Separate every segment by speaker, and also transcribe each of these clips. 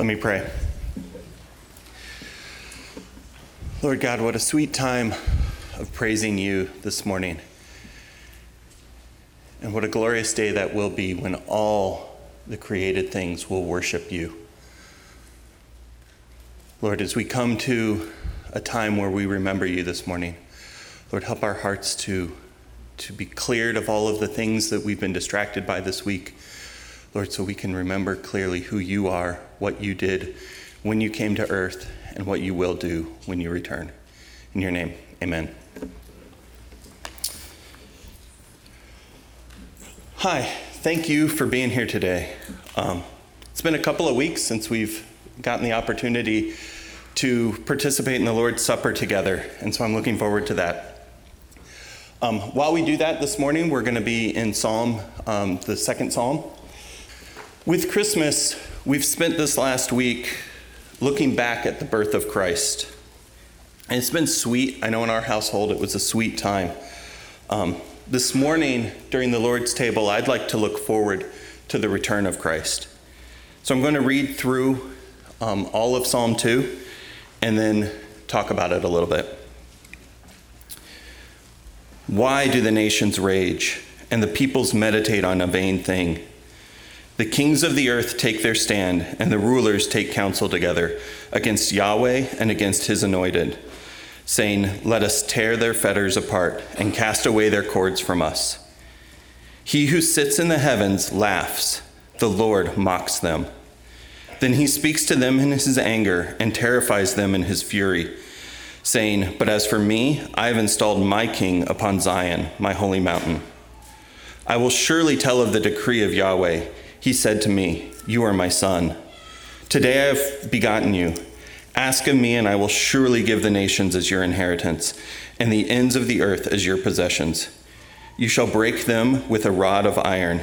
Speaker 1: Let me pray. Lord God, what a sweet time of praising you this morning. And what a glorious day that will be when all the created things will worship you. Lord, as we come to a time where we remember you this morning, Lord, help our hearts to, to be cleared of all of the things that we've been distracted by this week. Lord, so we can remember clearly who you are, what you did when you came to earth, and what you will do when you return. In your name, amen. Hi, thank you for being here today. Um, it's been a couple of weeks since we've gotten the opportunity to participate in the Lord's Supper together, and so I'm looking forward to that. Um, while we do that this morning, we're going to be in Psalm, um, the second Psalm. With Christmas, we've spent this last week looking back at the birth of Christ. And it's been sweet. I know in our household it was a sweet time. Um, this morning, during the Lord's table, I'd like to look forward to the return of Christ. So I'm going to read through um, all of Psalm 2 and then talk about it a little bit. Why do the nations rage and the peoples meditate on a vain thing? The kings of the earth take their stand, and the rulers take counsel together against Yahweh and against his anointed, saying, Let us tear their fetters apart and cast away their cords from us. He who sits in the heavens laughs, the Lord mocks them. Then he speaks to them in his anger and terrifies them in his fury, saying, But as for me, I have installed my king upon Zion, my holy mountain. I will surely tell of the decree of Yahweh. He said to me, You are my son. Today I have begotten you. Ask of me, and I will surely give the nations as your inheritance, and the ends of the earth as your possessions. You shall break them with a rod of iron,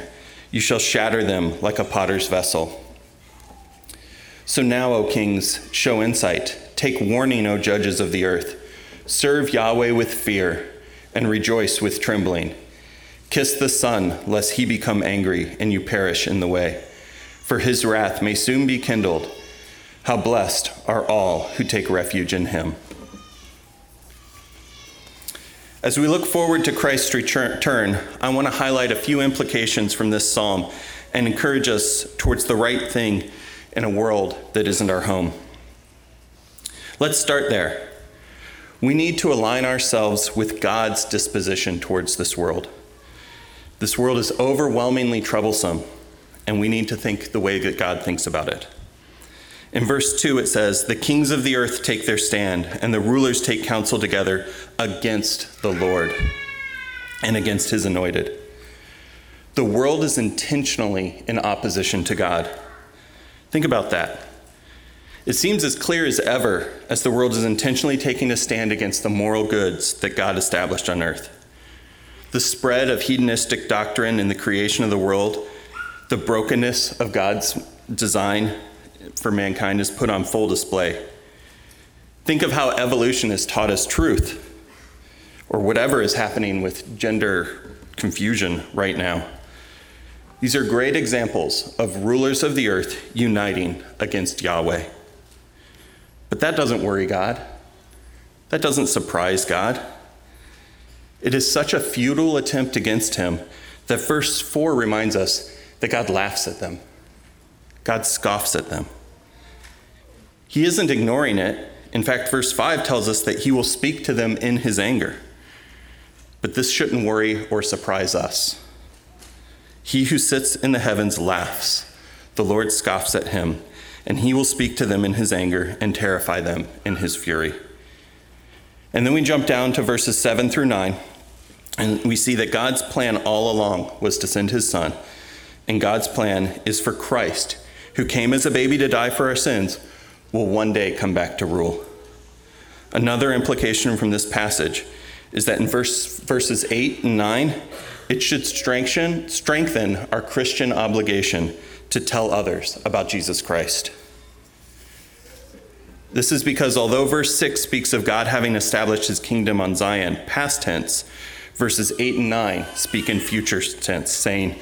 Speaker 1: you shall shatter them like a potter's vessel. So now, O kings, show insight. Take warning, O judges of the earth. Serve Yahweh with fear, and rejoice with trembling. Kiss the Son, lest he become angry and you perish in the way. For his wrath may soon be kindled. How blessed are all who take refuge in him. As we look forward to Christ's return, I want to highlight a few implications from this psalm and encourage us towards the right thing in a world that isn't our home. Let's start there. We need to align ourselves with God's disposition towards this world. This world is overwhelmingly troublesome, and we need to think the way that God thinks about it. In verse 2, it says, The kings of the earth take their stand, and the rulers take counsel together against the Lord and against his anointed. The world is intentionally in opposition to God. Think about that. It seems as clear as ever as the world is intentionally taking a stand against the moral goods that God established on earth the spread of hedonistic doctrine in the creation of the world, the brokenness of God's design for mankind is put on full display. Think of how evolution has taught us truth, or whatever is happening with gender confusion right now. These are great examples of rulers of the earth uniting against Yahweh. But that doesn't worry God. That doesn't surprise God. It is such a futile attempt against him that verse 4 reminds us that God laughs at them, God scoffs at them. He isn't ignoring it. In fact, verse 5 tells us that he will speak to them in his anger. But this shouldn't worry or surprise us. He who sits in the heavens laughs. The Lord scoffs at him, and he will speak to them in his anger and terrify them in his fury. And then we jump down to verses 7 through 9, and we see that God's plan all along was to send his son. And God's plan is for Christ, who came as a baby to die for our sins, will one day come back to rule. Another implication from this passage is that in verse, verses 8 and 9, it should strengthen, strengthen our Christian obligation to tell others about Jesus Christ. This is because although verse 6 speaks of God having established his kingdom on Zion, past tense, verses 8 and 9 speak in future tense, saying,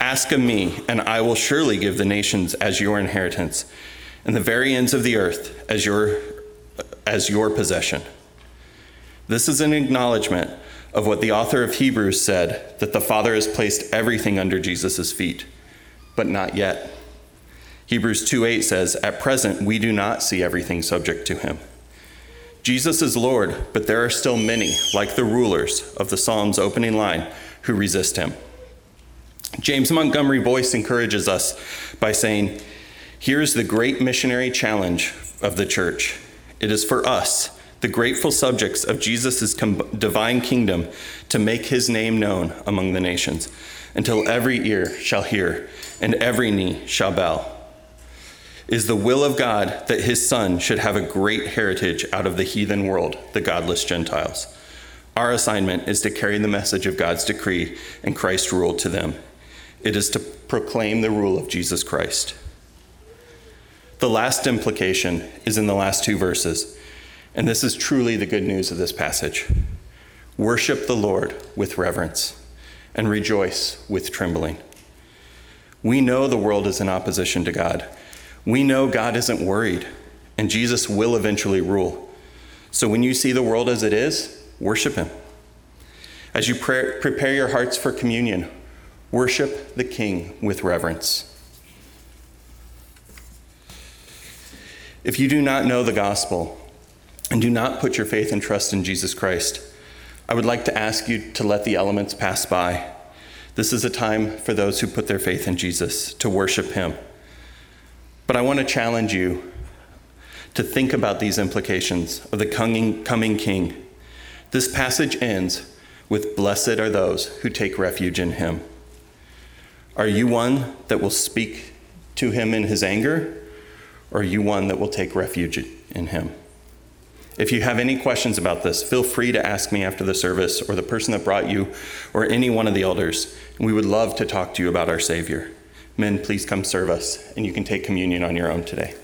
Speaker 1: Ask of me, and I will surely give the nations as your inheritance, and the very ends of the earth as your, as your possession. This is an acknowledgement of what the author of Hebrews said that the Father has placed everything under Jesus' feet, but not yet. Hebrews 2:8 says, "At present we do not see everything subject to him." Jesus is Lord, but there are still many, like the rulers of the Psalm's opening line, who resist him. James Montgomery Boice encourages us by saying, Here's the great missionary challenge of the church. It is for us, the grateful subjects of Jesus' divine kingdom, to make his name known among the nations, until every ear shall hear and every knee shall bow. Is the will of God that his son should have a great heritage out of the heathen world, the godless Gentiles. Our assignment is to carry the message of God's decree and Christ's rule to them. It is to proclaim the rule of Jesus Christ. The last implication is in the last two verses, and this is truly the good news of this passage. Worship the Lord with reverence and rejoice with trembling. We know the world is in opposition to God. We know God isn't worried, and Jesus will eventually rule. So when you see the world as it is, worship Him. As you pray, prepare your hearts for communion, worship the King with reverence. If you do not know the gospel and do not put your faith and trust in Jesus Christ, I would like to ask you to let the elements pass by. This is a time for those who put their faith in Jesus to worship Him. But I want to challenge you to think about these implications of the coming, coming King. This passage ends with Blessed are those who take refuge in Him. Are you one that will speak to Him in His anger? Or are you one that will take refuge in him? If you have any questions about this, feel free to ask me after the service or the person that brought you or any one of the elders. We would love to talk to you about our Savior. Men, please come serve us, and you can take communion on your own today.